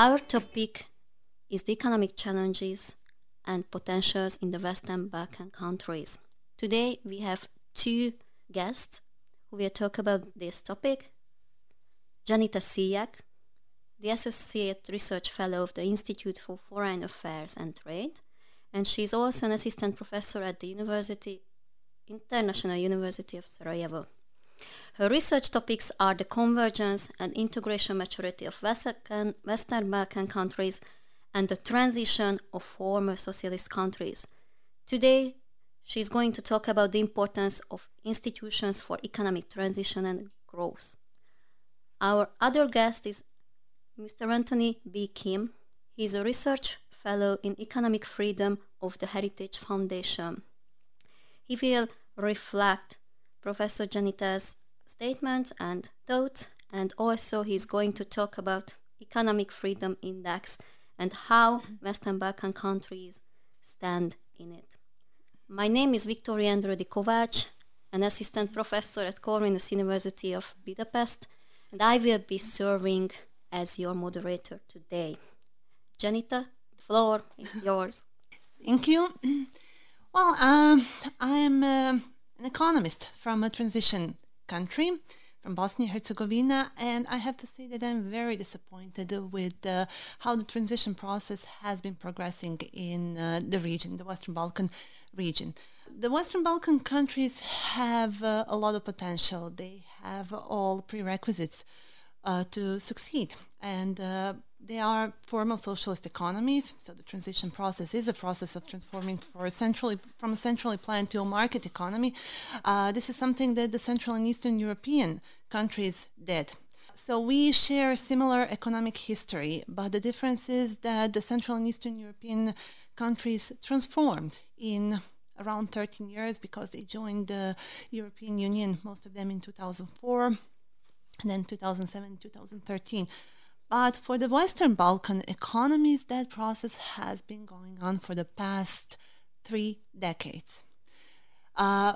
Our topic is the economic challenges and potentials in the Western Balkan countries. Today we have two guests who will talk about this topic. Dženita Šiljak, the Associate Research Fellow of the Institute for Foreign Affairs and Trade, and she is also an assistant professor at the University International University of Sarajevo. Her research topics are the convergence and integration maturity of Western, Balkan countries and the transition of former socialist countries. Today, she is going to talk about the importance of institutions for economic transition and growth. Our other guest is Mr. Anthony B. Kim. He is a research fellow in economic freedom of the Heritage Foundation. He will reflect Professor Dženita's statements and thoughts, and also he's going to talk about Economic Freedom Index and how Western Balkan countries stand in it. My name is Victoria Endrődi Kovács, an assistant professor at Corvinus University of Budapest, and I will be serving as your moderator today. Dženita, the floor is yours. Thank you. Well, um, I am uh, an economist from a transition country, from Bosnia Herzegovina, and I have to say that I'm very disappointed with uh, how the transition process has been progressing in uh, the region, the Western Balkan region. The Western Balkan countries have uh, a lot of potential. They have all prerequisites uh, to succeed, and uh, they are formal socialist economies, so the transition process is a process of transforming for from a centrally planned to a market economy. Uh, this is something that the Central and Eastern European countries did. So we share similar economic history, but the difference is that the Central and Eastern European countries transformed in around 13 years because they joined the European Union, most of them in 2004, and then 2007, 2013. But for the Western Balkan economies, that process has been going on for the past three decades. Uh,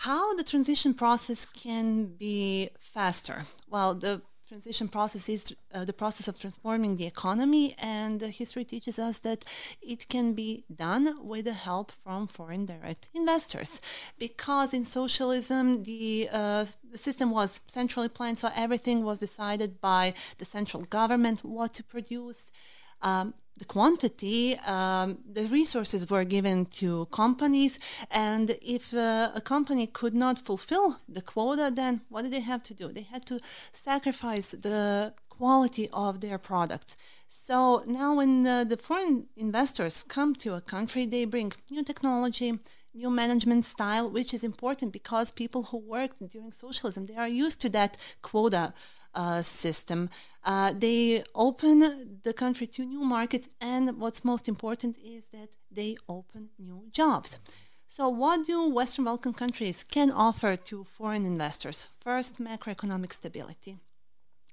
how the transition process can be faster? Well, the transition process is uh, the process of transforming the economy, and history teaches us that it can be done with the help from foreign direct investors. Because in socialism, the, uh, the system was centrally planned, so everything was decided by the central government what to produce. Um, the quantity, um, the resources were given to companies, and if uh, a company could not fulfill the quota, then what did they have to do? They had to sacrifice the quality of their products. So now, when uh, the foreign investors come to a country, they bring new technology, new management style, which is important because people who worked during socialism they are used to that quota uh, system. Uh, they open the country to new markets, and what's most important is that they open new jobs. So, what do Western Balkan countries can offer to foreign investors? First, macroeconomic stability.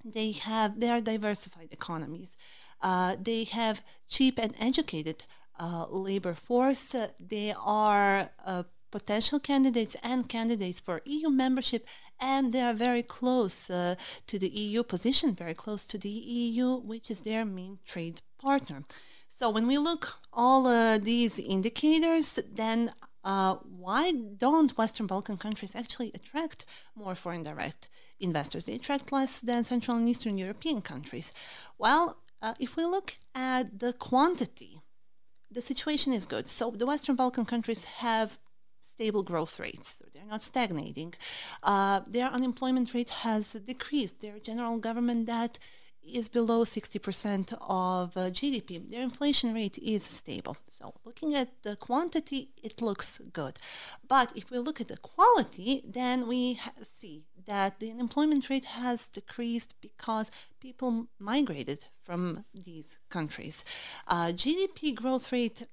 They have they are diversified economies. Uh, they have cheap and educated uh, labor force. They are uh, potential candidates and candidates for EU membership, and they are very close uh, to the EU position, very close to the EU, which is their main trade partner. So when we look all uh, these indicators, then uh, why don't Western Balkan countries actually attract more foreign direct investors? They attract less than Central and Eastern European countries. Well, uh, if we look at the quantity, the situation is good. So the Western Balkan countries have stable growth rates. So they're not stagnating. Uh, their unemployment rate has decreased. Their general government debt is below 60% of uh, GDP. Their inflation rate is stable. So, looking at the quantity, it looks good. But if we look at the quality, then we ha- see that the unemployment rate has decreased because people migrated from these countries. Uh, GDP growth rate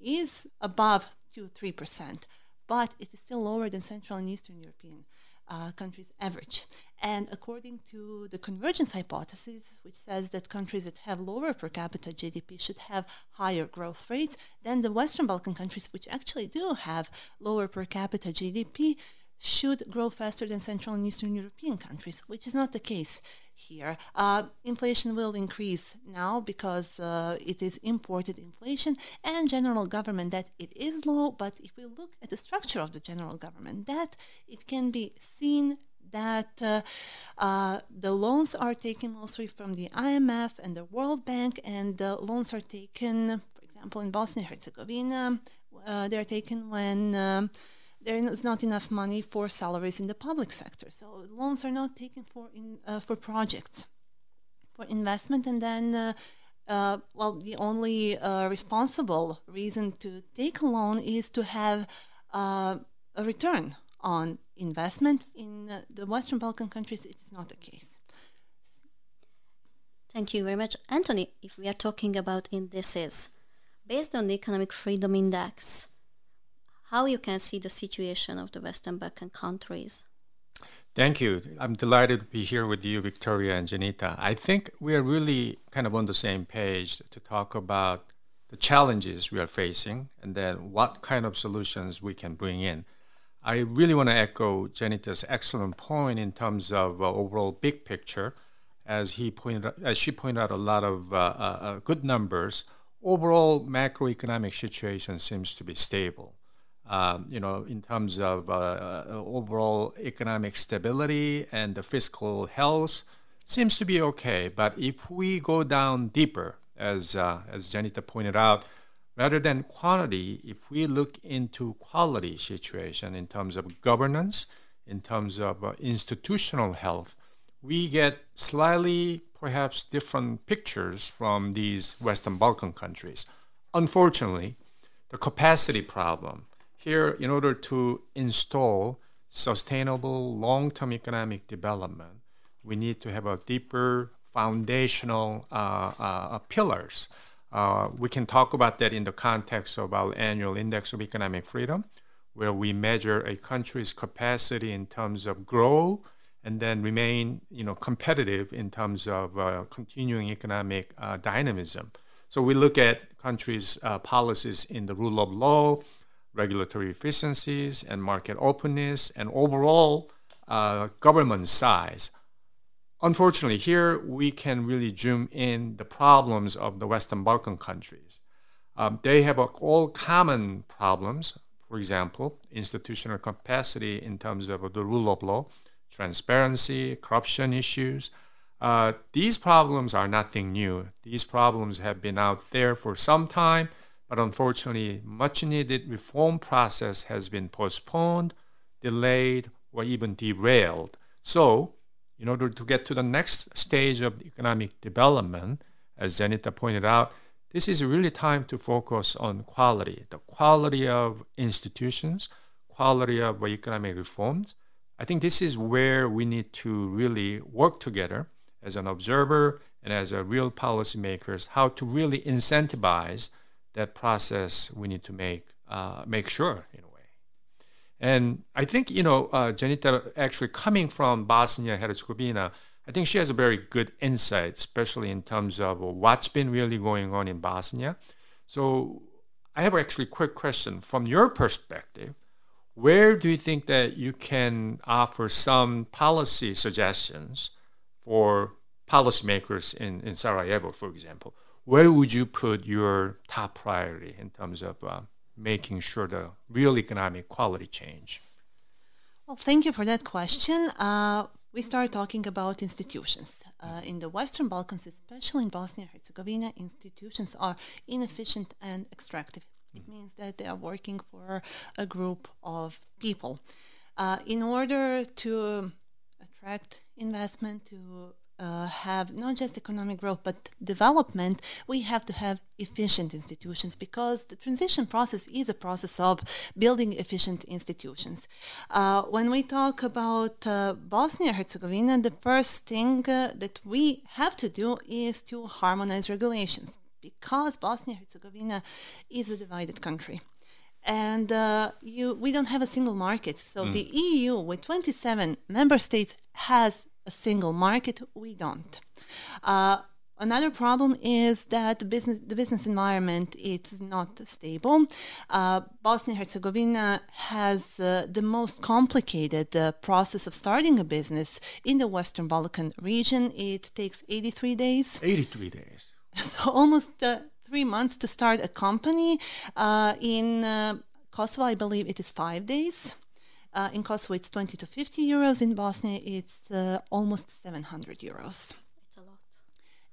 is above 2 3% but it is still lower than Central and Eastern European uh, countries' average. And according to the convergence hypothesis, which says that countries that have lower per capita GDP should have higher growth rates then the Western Balkan countries, which actually do have lower per capita GDP, should grow faster than Central and Eastern European countries, which is not the case here. Uh, inflation will increase now because uh, it is imported inflation and general government that it is low. But if we look at the structure of the general government, that it can be seen that uh, uh, the loans are taken mostly from the IMF and the World Bank, and the loans are taken, for example, in Bosnia Herzegovina, uh, they're taken when um, there is not enough money for salaries in the public sector. So loans are not taken for in, uh, for projects, for investment, and then. Uh, uh, well, the only uh, responsible reason to take a loan is to have uh, a return on investment. In uh, the Western Balkan countries, it is not the case. Thank you very much. Anthony, if we are talking about indices, based on the Economic Freedom Index, how you can see the situation of the Western Balkan countries. Thank you. I'm delighted to be here with you, Victoria and Dženita. I think we are really kind of on the same page to talk about the challenges we are facing and then what kind of solutions we can bring in. I really want to echo Dženita's excellent point in terms of uh, overall big picture, as he pointed, as she pointed out, a lot of uh, uh, uh good numbers. Overall macroeconomic situation seems to be stable um, you know, in terms of uh, uh, overall economic stability and the fiscal health, seems to be okay. But if we go down deeper, as uh, as Dženita pointed out, rather than quantity, if we look into quality situation in terms of governance, in terms of uh, institutional health, we get slightly perhaps different pictures from these Western Balkan countries. Unfortunately, the capacity problem here, in order to install sustainable long-term economic development, we need to have a deeper foundational uh, uh, pillars. Uh, we can talk about that in the context of our annual index of economic freedom, where we measure a country's capacity in terms of grow and then remain, you know, competitive in terms of uh, continuing economic uh, dynamism. So we look at countries' uh, policies in the rule of law, regulatory efficiencies and market openness and overall uh, government size. Unfortunately, here we can really zoom in the problems of the Western Balkan countries. Um, they have all common problems, for example, institutional capacity in terms of the rule of law, transparency, corruption issues. Uh, these problems are nothing new. These problems have been out there for some time but unfortunately, much needed reform process has been postponed, delayed, or even derailed. So, in order to get to the next stage of economic development, as Dženita pointed out, this is really time to focus on quality, the quality of institutions, quality of economic reforms. I think this is where we need to really work together as an observer and as a real policymakers, how to really incentivize that process we need to make uh, make sure in a way. And I think you know uh, Dženita actually coming from Bosnia Herzegovina, I think she has a very good insight, especially in terms of what's been really going on in Bosnia. So I have actually a quick question from your perspective. Where do you think that you can offer some policy suggestions for policymakers in, in Sarajevo, for example? Where would you put your top priority in terms of uh, making sure the real economic quality change? Well, thank you for that question. Uh, we start talking about institutions. Uh, in the Western Balkans, especially in Bosnia and Herzegovina, institutions are inefficient and extractive. It mm-hmm. means that they are working for a group of people. Uh, in order to attract investment, to uh, have not just economic growth but development, we have to have efficient institutions because the transition process is a process of building efficient institutions. Uh, when we talk about uh, Bosnia Herzegovina, the first thing uh, that we have to do is to harmonize regulations because Bosnia Herzegovina is a divided country and uh, you, we don't have a single market. So mm. the EU, with 27 member states, has a single market. We don't. Uh, Another problem is that the business the business environment is not stable. Uh, Bosnia and Herzegovina has uh, the most complicated uh, process of starting a business in the Western Balkan region. It takes 83 days. 83 days. So almost uh, three months to start a company. Uh, in uh, Kosovo, I believe it is five days. In Kosovo, it's 20 to 50 euros. In Bosnia, it's almost 700 euros it's a lot.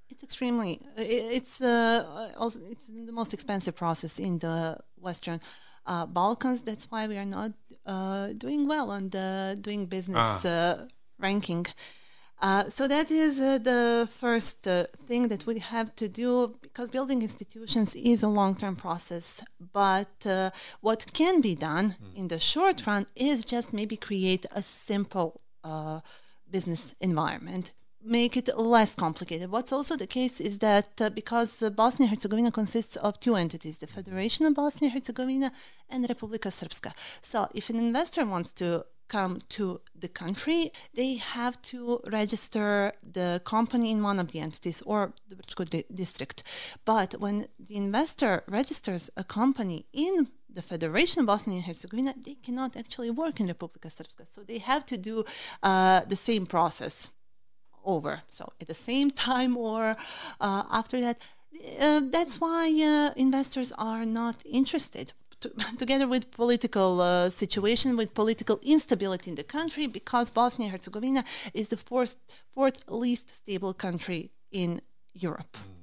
It's extremely. It's uh, also it's the most expensive process in the Western uh, Balkans. That's why we are not uh, doing well on the doing business ah. Uh, ranking. Uh, so that is uh, the first thing that we have to do because building institutions is a long-term process. But what can be done mm. in the short run is just maybe create a simple business environment make it less complicated. What's also the case is that uh, because uh, Bosnia Herzegovina consists of two entities, the Federation of Bosnia Herzegovina and Republika Srpska. So if an investor wants to come to the country, they have to register the company in one of the entities or the Brčko district. But when the investor registers a company in the Federation of Bosnia and Herzegovina, they cannot actually work in Republika Srpska. So they have to do uh, the same process over. So at the same time or uh, after that, uh, that's why uh, investors are not interested. To, together with political uh, situation, with political instability in the country, because Bosnia and Herzegovina is the fourth, fourth least stable country in Europe. Mm.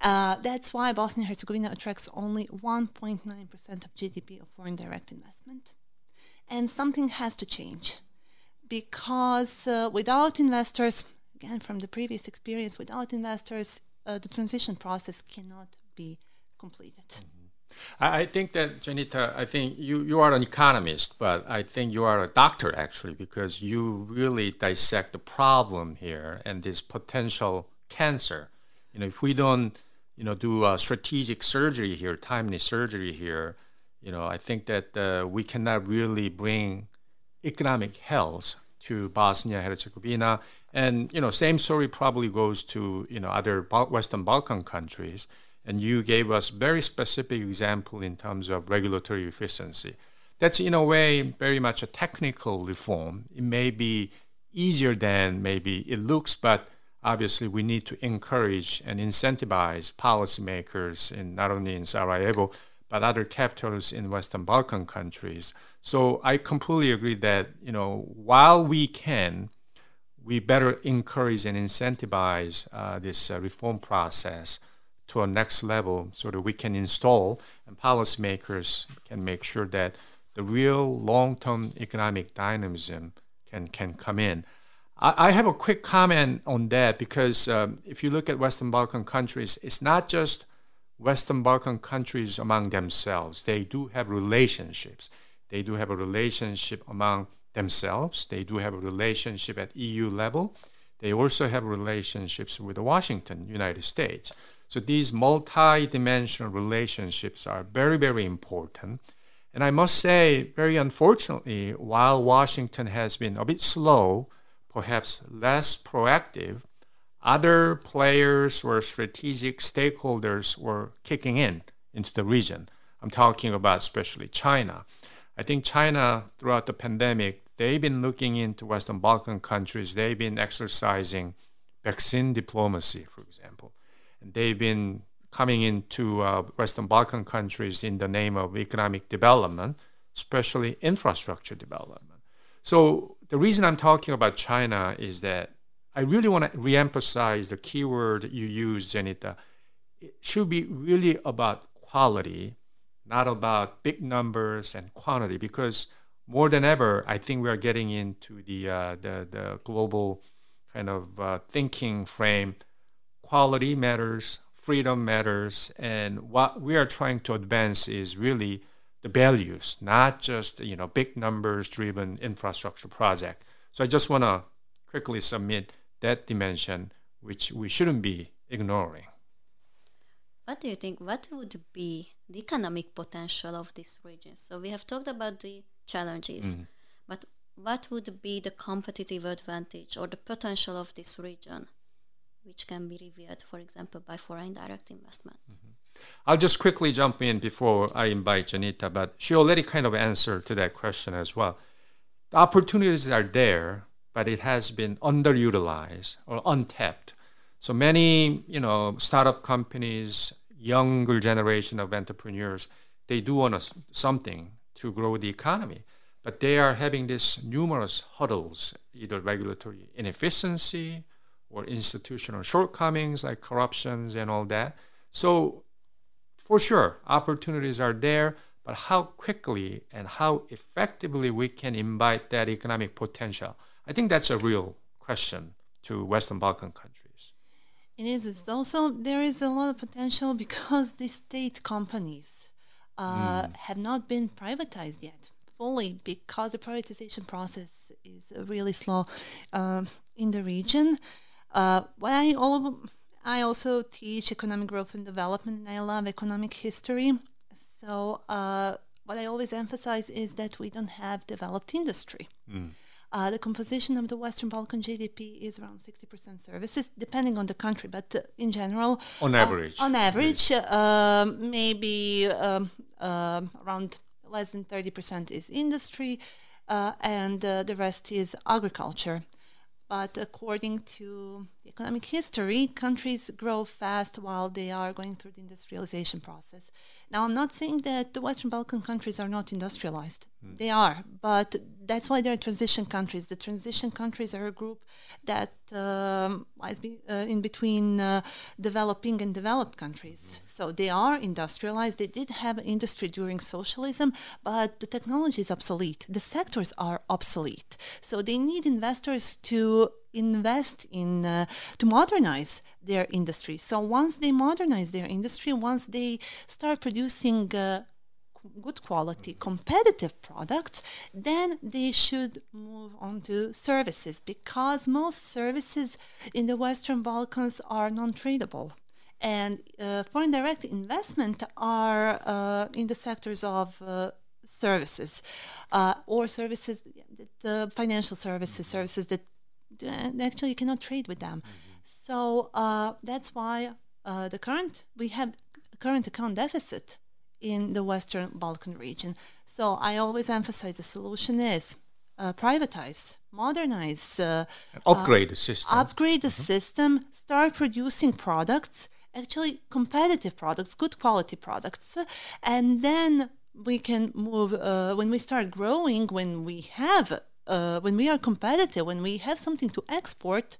Uh, that's why Bosnia and Herzegovina attracts only 1.9% of GDP of foreign direct investment. And something has to change because uh, without investors, again, from the previous experience, without investors, uh, the transition process cannot be completed. Mm-hmm. I, think that, Dženita, I think you, you are an economist, but I think you are a doctor actually, because you really dissect the problem here and this potential cancer. You know, if we don't, you know, do a strategic surgery here, timely surgery here, you know, I think that uh, we cannot really bring economic health to Bosnia Herzegovina and you know, same story probably goes to you know other Western Balkan countries. And you gave us very specific example in terms of regulatory efficiency. That's in a way very much a technical reform. It may be easier than maybe it looks, but obviously we need to encourage and incentivize policymakers in not only in Sarajevo but other capitals in Western Balkan countries. So I completely agree that you know while we can we better encourage and incentivize uh, this uh, reform process to a next level so that we can install and policymakers can make sure that the real long-term economic dynamism can, can come in. I, I have a quick comment on that because um, if you look at Western Balkan countries, it's not just Western Balkan countries among themselves. They do have relationships. They do have a relationship among themselves. They do have a relationship at EU level. They also have relationships with Washington, United States. So these multi-dimensional relationships are very, very important. And I must say, very unfortunately, while Washington has been a bit slow, perhaps less proactive, other players or strategic stakeholders were kicking in into the region. I'm talking about especially China. I think China, throughout the pandemic, they've been looking into Western Balkan countries. They've been exercising vaccine diplomacy, for example. They've been coming into uh, Western Balkan countries in the name of economic development, especially infrastructure development. So the reason I'm talking about China is that I really want to reemphasize the keyword you used, Dženita. It should be really about quality not about big numbers and quantity, because more than ever, I think we are getting into the uh, the, the global kind of uh, thinking frame. Quality matters, freedom matters, and what we are trying to advance is really the values, not just you know big numbers driven infrastructure project. So I just want to quickly submit that dimension, which we shouldn't be ignoring. What do you think? What would be the economic potential of this region? So we have talked about the challenges, mm. but what would be the competitive advantage or the potential of this region? Which can be revealed, for example, by foreign direct investments. Mm-hmm. I'll just quickly jump in before I invite Dženita, but she already kind of answered to that question as well. The opportunities are there, but it has been underutilized or untapped. So many, you know, startup companies, younger generation of entrepreneurs, they do want something to grow the economy, but they are having these numerous hurdles, either regulatory inefficiency or institutional shortcomings like corruptions and all that. So for sure, opportunities are there, but how quickly and how effectively we can invite that economic potential, I think that's a real question to Western Balkan countries. It is. It's also there is a lot of potential because the state companies uh, mm. have not been privatized yet fully because the privatization process is really slow uh, in the region. Uh, what I all I also teach economic growth and development, and I love economic history. So uh, what I always emphasize is that we don't have developed industry. Mm. Uh, the composition of the Western Balkan GDP is around 60% services, depending on the country, but uh, in general, on average, uh, on average, uh, maybe um, uh, around less than 30% is industry, uh, and the rest is agriculture. But according to economic history, countries grow fast while they are going through the industrialization process. Now, I'm not saying that the Western Balkan countries are not industrialized. Mm. They are, but that's why they're transition countries. The transition countries are a group that um, lies be, uh, in between uh, developing and developed countries. Mm. So they are industrialized. They did have industry during socialism, but the technology is obsolete. The sectors are obsolete. So they need investors to invest in uh, to modernize their industry. So once they modernize their industry, once they start producing uh, good quality, competitive products, then they should move on to services because most services in the Western Balkans are non-tradable. And uh, foreign direct investment are uh, in the sectors of uh, services uh, or services, the financial services, services that actually you cannot trade with them. Mm-hmm. So uh, that's why uh, the current we have current account deficit in the Western Balkan region. So I always emphasize the solution is uh, privatize, modernize, uh, upgrade the system, upgrade the mm-hmm. system, start producing products, actually competitive products, good quality products, and then we can move uh, when we start growing when we have uh, when we are competitive, when we have something to export,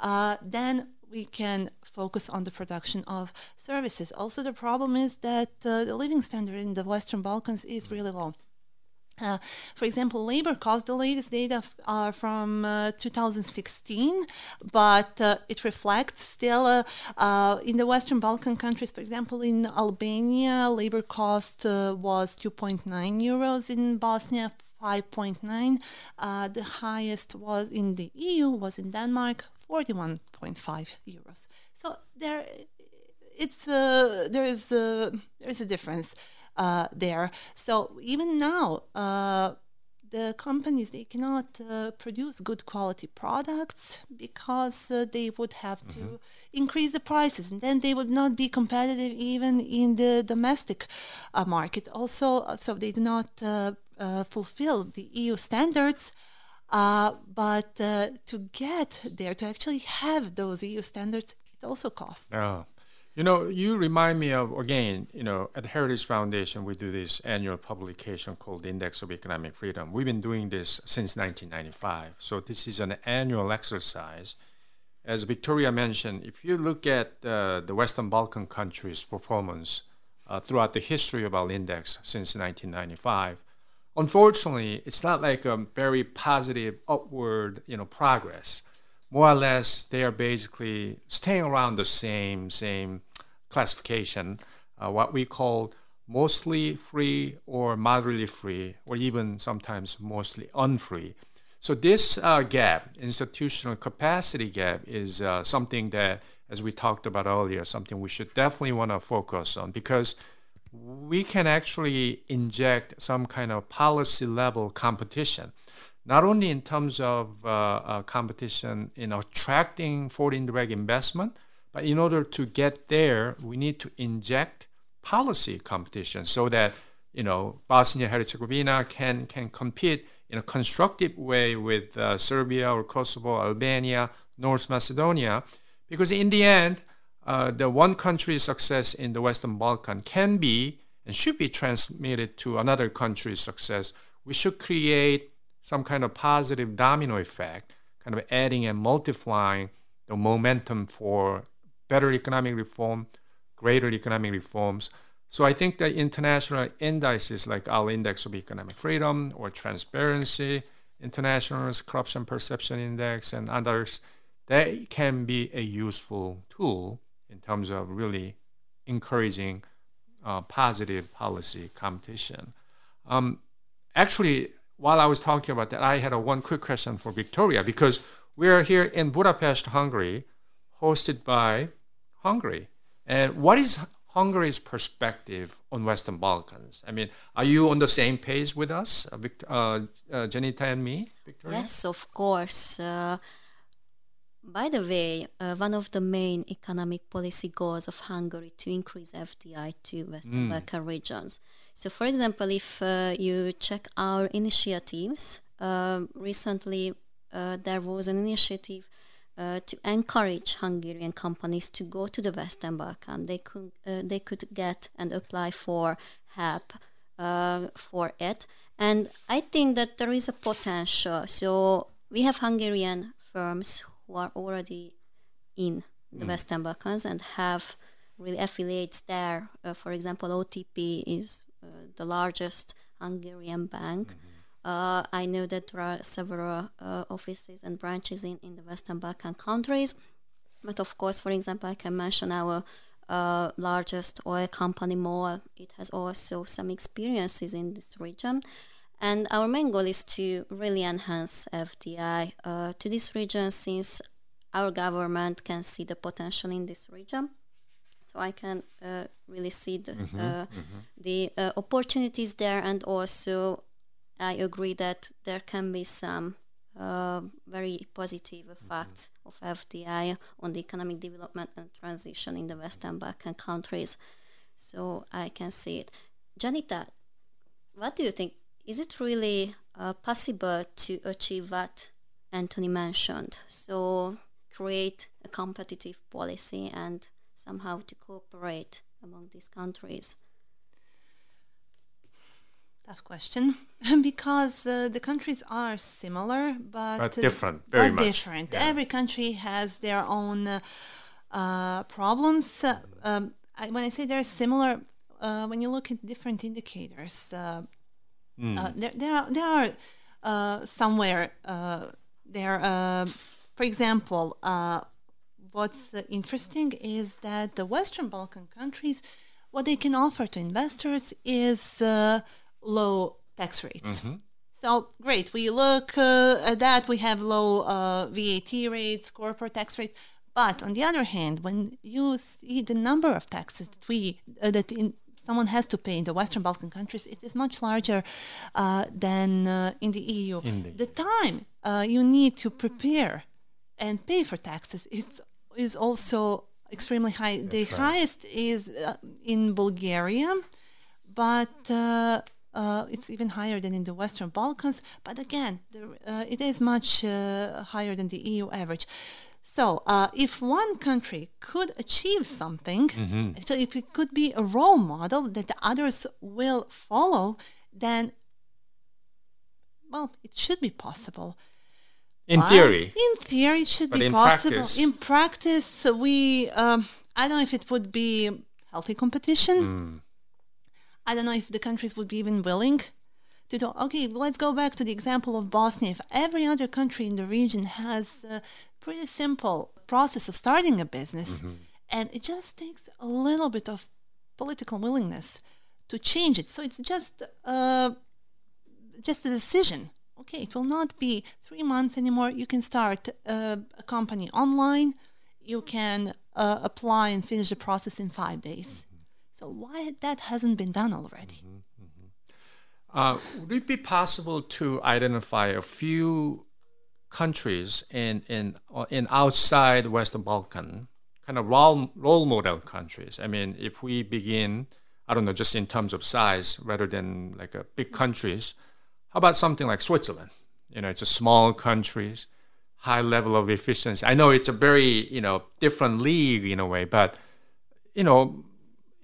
uh, then we can focus on the production of services. Also, the problem is that uh, the living standard in the Western Balkans is really low. Uh, for example, labor costs, the latest data are from uh, 2016, but uh, it reflects still uh, in the Western Balkan countries. For example, in Albania, labor cost uh, was 2.9 euros, in Bosnia, 5.9. Uh, the highest was in the EU was in Denmark, 41.5 euros. So there, it's uh, there is a, there is a difference uh, there. So even now, uh, the companies they cannot uh, produce good quality products because uh, they would have mm-hmm. to increase the prices and then they would not be competitive even in the domestic uh, market also uh, so they do not uh, uh, fulfill the EU standards. Uh, but uh, to get there, to actually have those EU standards, it also costs. Yeah. You know, you remind me of, again, you know, at Heritage Foundation, we do this annual publication called the Index of Economic Freedom. We've been doing this since 1995. So this is an annual exercise. As Victoria mentioned, if you look at uh, the Western Balkan countries' performance uh, throughout the history of our index since 1995, unfortunately, it's not like a very positive upward, you know, progress. More or less, they are basically staying around the same same classification, uh, what we call mostly free or moderately free, or even sometimes mostly unfree. So this uh, gap, institutional capacity gap, is uh, something that, as we talked about earlier, something we should definitely want to focus on because we can actually inject some kind of policy level competition. Not only in terms of uh, uh, competition in attracting foreign direct investment, but in order to get there, we need to inject policy competition so that you know Bosnia Herzegovina can can compete in a constructive way with uh, Serbia or Kosovo, Albania, North Macedonia, because in the end, uh, the one country's success in the Western Balkan can be and should be transmitted to another country's success. We should create some kind of positive domino effect, kind of adding and multiplying the momentum for better economic reform, greater economic reforms. So I think that international indices like our Index of Economic Freedom or Transparency, International's Corruption Perception Index, and others, they can be a useful tool in terms of really encouraging uh, positive policy competition. Um, actually, while I was talking about that, I had a one quick question for Victoria because we are here in Budapest, Hungary, hosted by Hungary. And what is Hungary's perspective on Western Balkans? I mean, are you on the same page with us, uh, uh, Dženita and me, Victoria? Yes, of course. Uh, by the way, uh, one of the main economic policy goals of Hungary to increase FDI to Western mm. Balkan regions. So, for example, if uh, you check our initiatives, uh, recently uh, there was an initiative uh, to encourage Hungarian companies to go to the Western Balkan. They could uh, they could get and apply for help for it, and I think that there is a potential. So we have Hungarian firms who are already in the mm. Western Balkans and have really affiliates there. Uh, for example, OTP is uh, the largest Hungarian bank. Mm-hmm. Uh, I know that there are several uh, offices and branches in, in the Western Balkan countries. But of course, for example, I can mention our uh, largest oil company, MOL. It has also some experiences in this region. And our main goal is to really enhance FDI uh, to this region since our government can see the potential in this region. So I can uh, really see the, mm-hmm, uh, mm-hmm. the uh, opportunities there, and also I agree that there can be some uh, very positive effects mm-hmm. of FDI on the economic development and transition in the Western Balkan countries. So I can see it. Dženita, what do you think? Is it really uh, possible to achieve what Anthony mentioned? So, create a competitive policy and somehow to cooperate among these countries? Tough question, because uh, the countries are similar, but, but different. Very but much. different. Yeah. Every country has their own uh, uh problems. Um, I, when I say they're similar, uh, when you look at different indicators, uh, Mm. Uh, there, there are, there are uh, somewhere uh, there. Uh, for example, uh, what's interesting is that the Western Balkan countries, what they can offer to investors is uh, low tax rates. Mm-hmm. So great, we look at that. We have low VAT rates, corporate tax rates. But on the other hand, when you see the number of taxes that we that in, someone has to pay in the Western Balkan countries, it is much larger uh, than uh, in the EU. Indeed. The time uh, you need to prepare and pay for taxes is is also extremely high. That's the right. highest is uh, in Bulgaria, but uh, uh, it's even higher than in the Western Balkans. But again, it is much higher than the EU average. So, uh, if one country could achieve something, mm-hmm. so if it could be a role model that the others will follow, then, well, it should be possible. In but theory. In theory, it should but be in possible. Practice. In practice, we, um, I don't know if it would be healthy competition. Mm. I don't know if the countries would be even willing to do. Okay, let's go back to the example of Bosnia. If every other country in the region has uh, pretty simple process of starting a business. Mm-hmm. And it just takes a little bit of political willingness to change it. So it's just uh, just a decision. Okay, it will not be three months anymore. You can start uh, a company online. You can uh, apply and finish the process in five days. Mm-hmm. So why that hasn't been done already? Mm-hmm. Uh, would it be possible to identify a few countries in in uh, in outside Western Balkan, kind of role role model countries? I mean, if we begin, I don't know, just in terms of size rather than like a big countries, how about something like Switzerland? You know, it's a small countries, high level of efficiency. I know it's a very you know different league in a way, but you know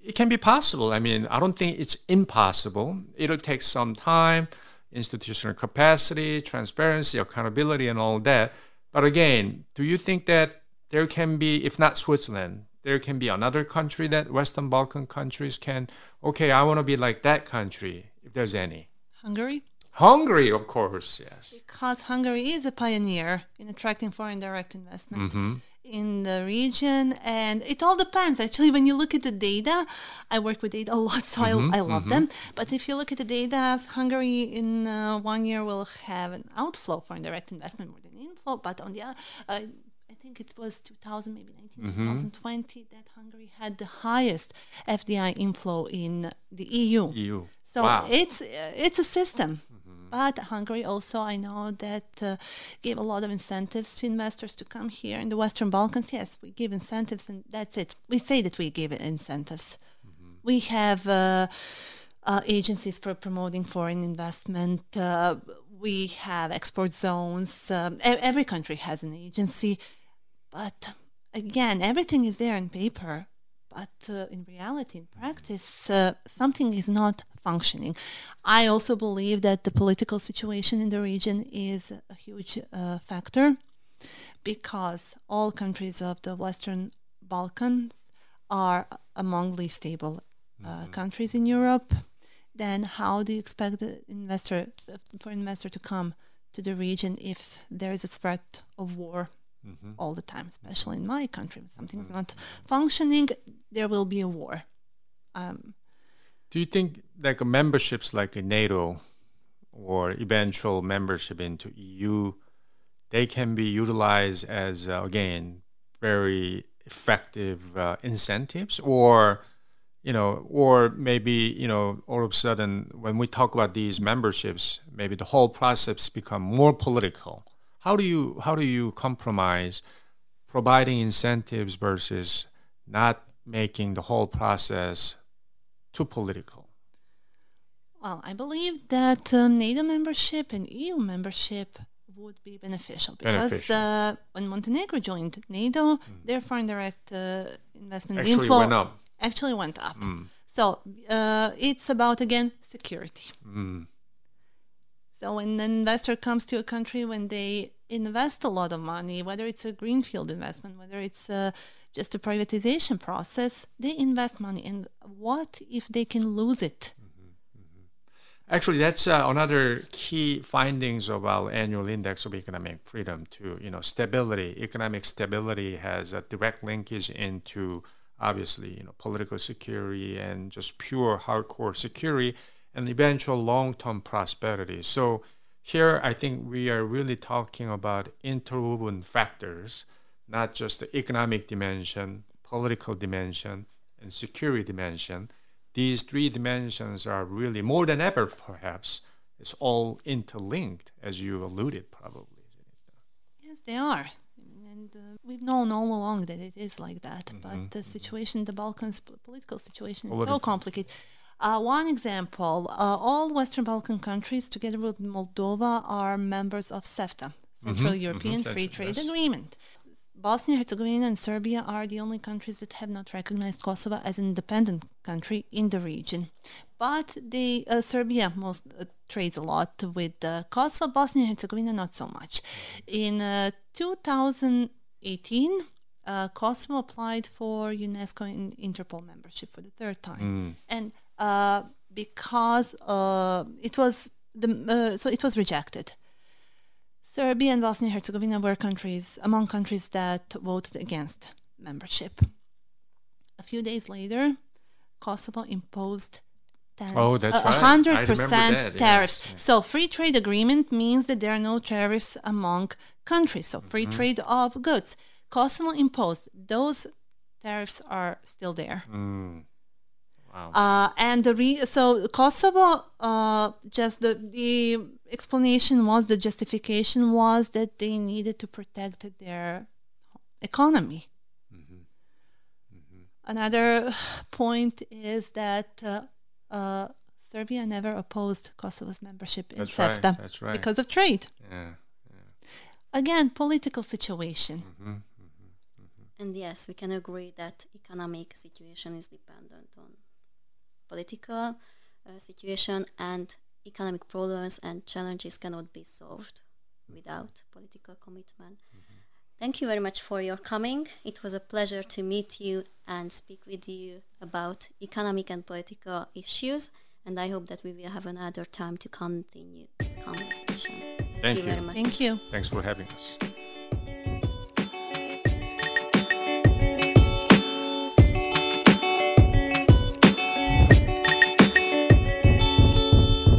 it can be possible. I mean, I don't think it's impossible. It'll take some time, institutional capacity, transparency, accountability, and all that. But again, do you think that there can be, if not Switzerland, there can be another country that Western Balkan countries can, okay, I want to be like that country, if there's any? Hungary? Hungary, of course, yes. Because Hungary is a pioneer in attracting foreign direct investment. Mm-hmm in the region and it all depends actually when you look at the data i work with data a lot so mm-hmm, I, I, love mm-hmm. them but if you look at the data hungary in uh, one year will have an outflow foreign direct investment more than inflow but on the other uh, I think it was 2000, maybe 19, mm-hmm. 2020, that Hungary had the highest FDI inflow in the EU. EU. So wow. it's it's a system. But Hungary also, I know that uh, gave a lot of incentives to investors to come here in the Western Balkans. Yes, we give incentives, and that's it. We say that we give incentives. Mm-hmm. We have uh, uh, agencies for promoting foreign investment. Uh, we have export zones. Um, every country has an agency, but again, everything is there on paper but uh, in reality, in practice, uh, something is not functioning. I also believe that the political situation in the region is a huge uh, factor because all countries of the Western Balkans are among the least stable uh, mm-hmm. countries in Europe. Then, how do you expect the investor for investor to come to the region if there is a threat of war mm-hmm. all the time, especially in my country. Something's mm-hmm. not functioning, there will be a war. Um, Do you think like memberships like NATO or eventual membership into EU, they can be utilized as uh, again very effective uh, incentives, or you know, or maybe you know, all of a sudden when we talk about these memberships, maybe the whole process become more political how do you how do you compromise providing incentives versus not making the whole process too political? Well, I believe that um, NATO membership and EU membership would be beneficial because beneficial. Uh, when Montenegro joined NATO, mm. their foreign direct uh, investment actually inflow went up. actually went up. Mm. So uh, it's about again security. Mm. So when an investor comes to a country, when they invest a lot of money, whether it's a greenfield investment, whether it's uh, just a privatization process, they invest money. And what if they can lose it? Mm-hmm, mm-hmm. Actually, that's uh, another key findings of our annual index of economic freedom. To you know, stability, economic stability has a direct linkage into obviously you know political security and just pure hardcore security and eventual long-term prosperity. So here, I think we are really talking about interwoven factors, not just the economic dimension, political dimension, and security dimension. These three dimensions are really more than ever, perhaps. It's all interlinked, as you alluded, probably. Yes, they are. And uh, we've known all along that it is like that. Mm-hmm, but the mm-hmm. situation, the Balkans political situation, is so complicated. Uh, one example uh, all Western Balkan countries, together with Moldova, are members of CEFTA, Central mm-hmm, European mm-hmm, Free Trade yes. Agreement. Bosnia Herzegovina and Serbia are the only countries that have not recognized Kosovo as an independent country in the region. But they, uh, Serbia most uh, trades a lot with uh, Kosovo, Bosnia Herzegovina not so much. In uh, 2018, uh, Kosovo applied for UNESCO and Interpol membership for the third time, mm. and uh, because uh, it was the uh, so it was rejected. Serbia and Bosnia and Herzegovina were countries among countries that voted against membership. A few days later, Kosovo imposed 10, oh, that's right. 100% tariffs. Yes. So, free trade agreement means that there are no tariffs among countries. So, free mm-hmm. trade of goods. Kosovo imposed those tariffs are still there. Mm. Wow. Uh, and the re- so Kosovo, uh, just the the explanation was the justification was that they needed to protect their economy. Another point is that uh, uh, Serbia never opposed Kosovo's membership in That's right, that's right. because of trade. yeah. Again, political situation. And yes, we can agree that economic situation is dependent on political uh, situation and economic problems and challenges cannot be solved without political commitment. Thank you very much for your coming. It was a pleasure to meet you and speak with you about economic and political issues. And I hope that we will have another time to continue this conversation. Thank you you. very much. Thank you. Thanks for having us.